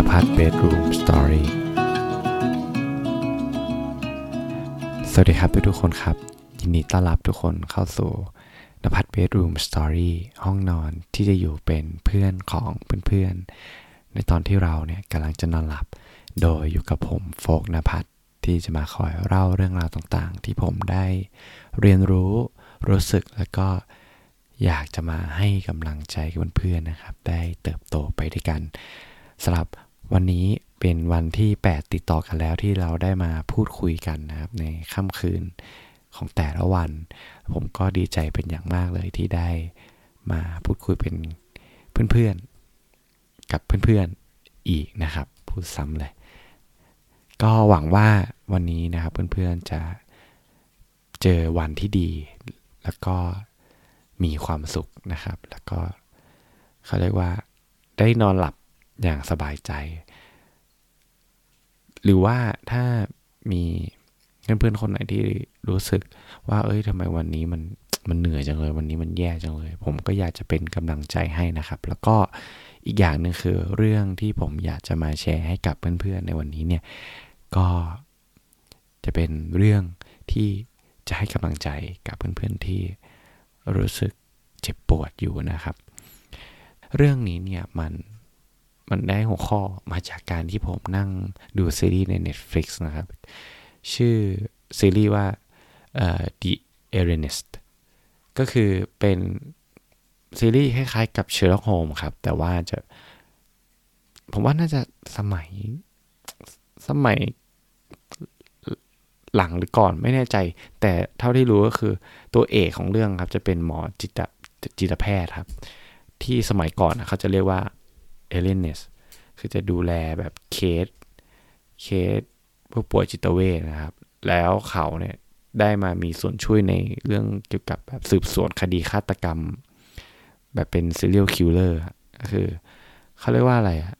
นภัทร Bedroom Story สวัสดีครับทุกทุกคนครับ ยินดีต้อนรับทุกคนเข้าสู่นภัทร Bedroom Story ห้องนอนที่จะอยู่เป็นเพื่อนของเพื่อนๆ ในตอนที่เราเนี่ยกำลังจะนอนหลับ โดยอยู่กับผมโฟกนภัทรที่จะมาคอยเล่าเรื่องราวต่างๆ ที่ผมได้เรียนรู้รู้สึกแล้วก็อยากจะมาให้กำลังใจกับเพื่อนๆนะครับ ได้เติบโตไปด้วยกันสำหรับ วันนี้เป็นวันที่ 8 ติดต่อกันแล้วที่เราได้มาพูดคุยกันนะครับ ในค่ำคืนของแต่ละวัน ผมก็ดีใจเป็นอย่างมากเลยที่ได้มาพูดคุยเป็นเพื่อนๆ กับเพื่อนๆอีกนะครับ พูดซ้ำเลย ก็หวังว่าวันนี้นะครับเพื่อนๆจะเจอวันที่ดี แล้วก็มีความสุขนะครับ แล้วก็เขาเรียกว่าได้นอนหลับ อย่างสบายใจ หรือว่าถ้ามีเพื่อนๆคนไหนที่รู้สึกว่าเอ้ยทำไมวันนี้มันมันเหนื่อยจังเลยวันนี้มันแย่จังเลย ผมก็อยากจะเป็นกำลังใจให้นะครับ แล้วก็อีกอย่างหนึ่งคือเรื่องที่ผมอยากจะมาแชร์ให้กับเพื่อนๆในวันนี้เนี่ยก็จะเป็นเรื่องที่จะให้กำลังใจกับเพื่อนๆที่รู้สึกเจ็บปวดอยู่นะครับ เรื่องนี้เนี่ยมัน มันได้หัวข้อมาจากการที่ผมนั่งดูซีรีส์ใน Netflix นะครับ ชื่อซีรีส์ว่า uh, The Arenist ก็คือเป็นซีรีส์คล้ายๆกับ Sherlock Holmes ครับ แต่ว่าจะ ผมว่าน่าจะสมัยสมัยหลังหรือก่อนไม่แน่ใจ แต่เท่าที่รู้ก็คือตัวเอกของเรื่องครับ จะเป็นหมอจิตจิตแพทย์ครับ ที่สมัยก่อนเขาจะเรียกว่า เอเลนเนสคือจะดูแลแบบเคสเคสผู้ป่วยจิตเวชนะครับ แล้วเขาเนี่ยได้มามีส่วนช่วยในเรื่องเกี่ยวกับแบบสืบสวนคดีฆาตกรรม แบบเป็น serial killer ก็คือเขาเรียกว่าอะไรอะ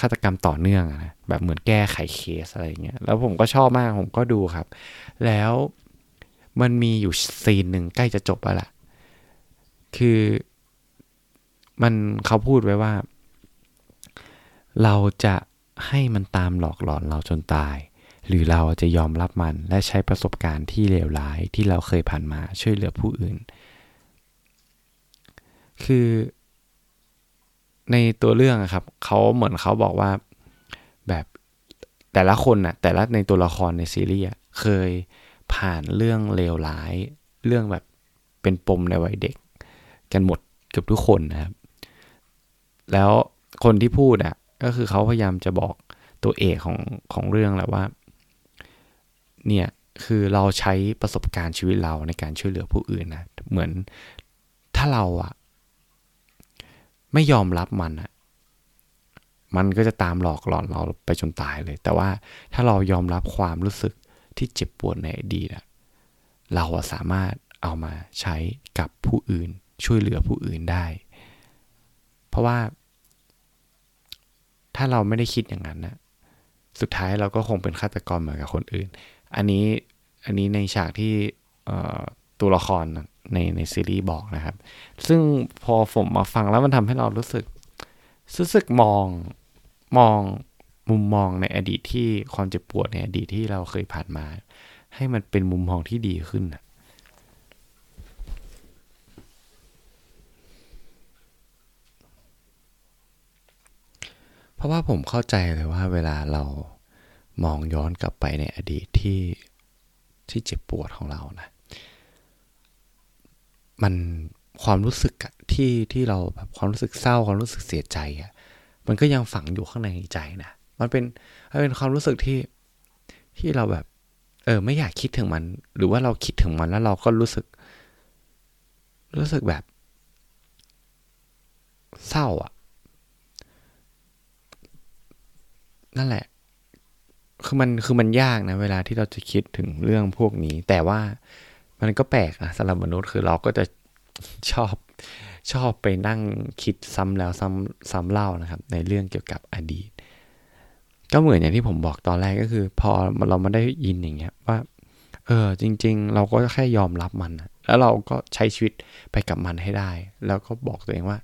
ฆาตกรรมต่อเนื่องนะแบบเหมือนแก้ไขเคสอะไรเงี้ยแล้วผมก็ชอบมากผมก็ดูครับ แล้วมันมีอยู่ซีนหนึ่งใกล้จะจบแล้วล่ะ คือ มันเขาพูดไว้ว่า เราจะให้มันตามหลอกหลอนเราจนตาย หรือเราจะยอมรับมันและใช้ประสบการณ์ที่เลวร้ายที่เราเคยผ่านมาช่วยเหลือผู้อื่น คือในตัวเรื่องครับเขาเหมือนเขาบอกว่าแบบแต่ละคนน่ะแต่ละในตัวละครในซีรีส์เคยผ่านเรื่องเลวร้าย เรื่องแบบเป็นปมในวัยเด็ก กันหมดเกือบทุกคนนะครับ แล้วคนที่พูดอะ ก็คือเขาพยายามจะบอกตัวเอกของของเรื่องแหละว่า เนี่ยคือเราใช้ประสบการณ์ชีวิตเราในการช่วยเหลือผู้อื่นนะเหมือนถ้าเราอะไม่ยอมรับมันอะมันก็จะตามหลอกหลอนเราไปจนตายเลย แต่ว่าถ้าเรายอมรับความรู้สึกที่เจ็บปวดในอดีตอะเราสามารถเอามาใช้กับผู้อื่น ช่วยเหลือผู้อื่นได้ เพราะว่า ถ้าเราไม่ได้คิดอย่างนั้นนะสุดท้ายเราก็คงเป็นฆาตกรเหมือนกับคนอื่น อันนี้อันนี้ในฉากที่ตัวละครในในซีรีส์บอกนะครับ ซึ่งพอผมมาฟังแล้วมันทำให้เรารู้สึก รู้สึกมองมองมุมมองในอดีตที่ความเจ็บปวดในอดีตที่เราเคยผ่านมา ให้มันเป็นมุมมองที่ดีขึ้นนะ ราะว่าผมเข้าใจเลยว่าเวลาเรามองย้อนกลับไปในอดีตที่ที่เจ็บปวดของเรานะ มันความรู้สึกอะที่ที่เราแบบความรู้สึกเศร้าความรู้สึกเสียใจอะมันก็ยังฝังอยู่ข้างในใจนะ มันเป็นมันเป็นความรู้สึกที่ที่เราแบบ เออ ไม่อยากคิดถึงมัน หรือว่าเราคิดถึงมันแล้วเราก็รู้สึก รู้สึกแบบ เศร้าอะ นั่นแหละ คือมันคือมันยากนะ เวลาที่เราจะคิดถึงเรื่องพวกนี้ แต่ว่ามันก็แปลกนะสำหรับมนุษย์คือเราก็จะชอบชอบไปนั่งคิดซ้ำแล้วซ้ำซ้ำเล่านะครับ ในเรื่องเกี่ยวกับอดีต ก็เหมือนอย่างที่ผมบอกตอนแรกก็คือ พอเรามาได้ยินอย่างเงี้ยว่า เออจริง ๆ เราก็แค่ยอมรับมันแล้วเราก็ใช้ชีวิตไปกับมันให้ได้ แล้วก็บอกตัวเองว่า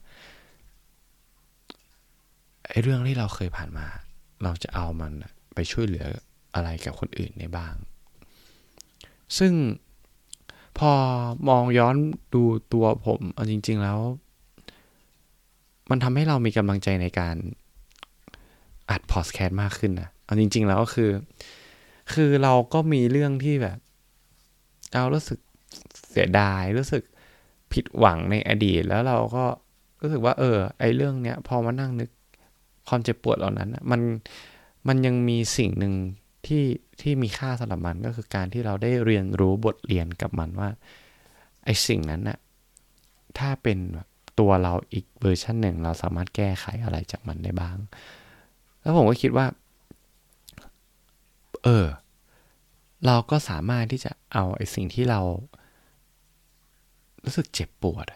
ไออ้เรื่องที่เราเคยผ่านมา เราจะเอามันไปช่วยเหลืออะไรกับคนอื่นในบ้าง ซึ่งพอมองย้อนดูตัวผมเอาจริง ๆแล้ว มันทำให้เรามีกำลังใจในการอัดพอดแคสต์มากขึ้นนะเอาจริง ๆ แล้วก็คือ คือเราก็มีเรื่องที่แบบ เรารู้สึกเสียดายรู้สึกผิดหวังในอดีต แล้วเราก็รู้สึกว่า เออ ไอเรื่องเนี้ย พอมานั่งนึก ความเจ็บปวดเหล่านั้นมันมันยังมีสิ่งหนึ่งที่ที่มีค่าสำหรับมันก็คือการที่เราได้เรียนรู้บทเรียนกับมันว่าไอ้สิ่งนั้นน่ะถ้าเป็นตัวเราอีกเวอร์ชันหนึ่ง เราสามารถแก้ไขอะไรจากมันได้บ้าง แล้วผมก็คิดว่า เออ เราก็สามารถที่จะเอาไอ้สิ่งที่เรา รู้สึกเจ็บปวด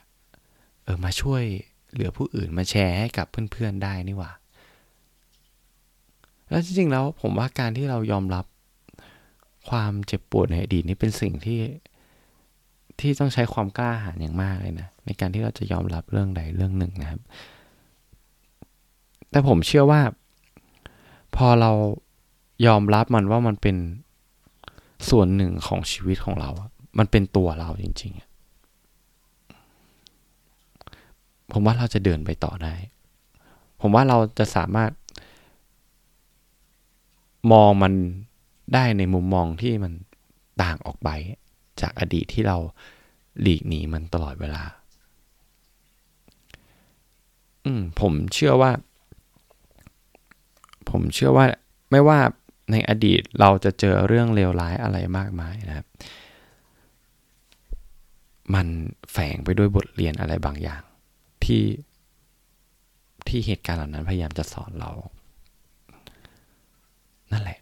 เออมาช่วยเหลือผู้อื่นมาแชร์ให้กับเพื่อนๆได้นี่หว่า แล้วจริงๆแล้วผมว่าการที่เรายอมรับความเจ็บปวดในอดีตนี่เป็นสิ่งที่ที่ต้องใช้ความกล้าหาญอย่างมากเลยนะ ในการที่เราจะยอมรับเรื่องใดเรื่องหนึ่งนะครับ แต่ผมเชื่อว่า พอเรายอมรับมันว่ามันเป็นส่วนหนึ่งของชีวิตของเรา มันเป็นตัวเราจริง ๆ ผมว่าเราจะเดินไปต่อได้ ผมว่าเราจะสามารถ มองมันได้ในมุมมองที่มันต่างออกไป จากอดีตที่เราหลีกหนีมันตลอดเวลา อืมผมเชื่อว่า ผมเชื่อว่าไม่ว่าในอดีตเราจะเจอเรื่องเลวร้ายอะไรมากมายนะครับ มันแฝงไปด้วยบทเรียนอะไรบางอย่าง ที่ที่เหตุการณ์เหล่านั้นพยายามจะสอนเรา นั่นแหละ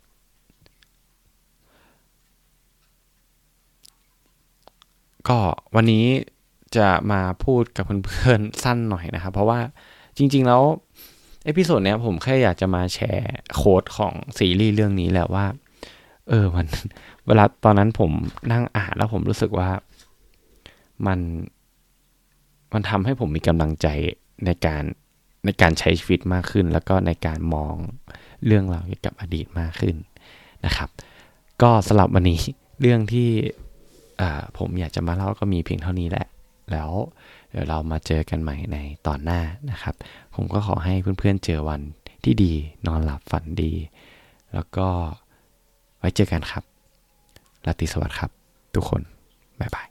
ก็วันนี้จะมาพูดกับเพื่อนๆสั้นหน่อยนะครับ เพราะว่าจริง ๆ แล้ว episode เนี้ยผมแค่อยากจะมาแชร์ quote ของซีรีส์เรื่องนี้แหละว่า เออมันเวลาตอนนั้นผมนั่งอ่านแล้วผมรู้สึกว่ามันมันทำให้ผมมีกำลังใจในการในการใช้ชีวิตมากขึ้น แล้วก็ในการมอง เรื่องราวเกี่ยวกับอดีตมากขึ้นนะครับ ก็สำหรับวันนี้เรื่องที่ผมอยากจะมาเล่าก็มีเพียงเท่านี้แหละ แล้วเดี๋ยวเรามาเจอกันใหม่ในตอนหน้านะครับ ผมก็ขอให้เพื่อนๆเจอวันที่ดีนอนหลับฝันดี แล้วก็ไว้เจอกันครับราตรีสวัสดิ์ครับ ทุกคน บ๊ายบาย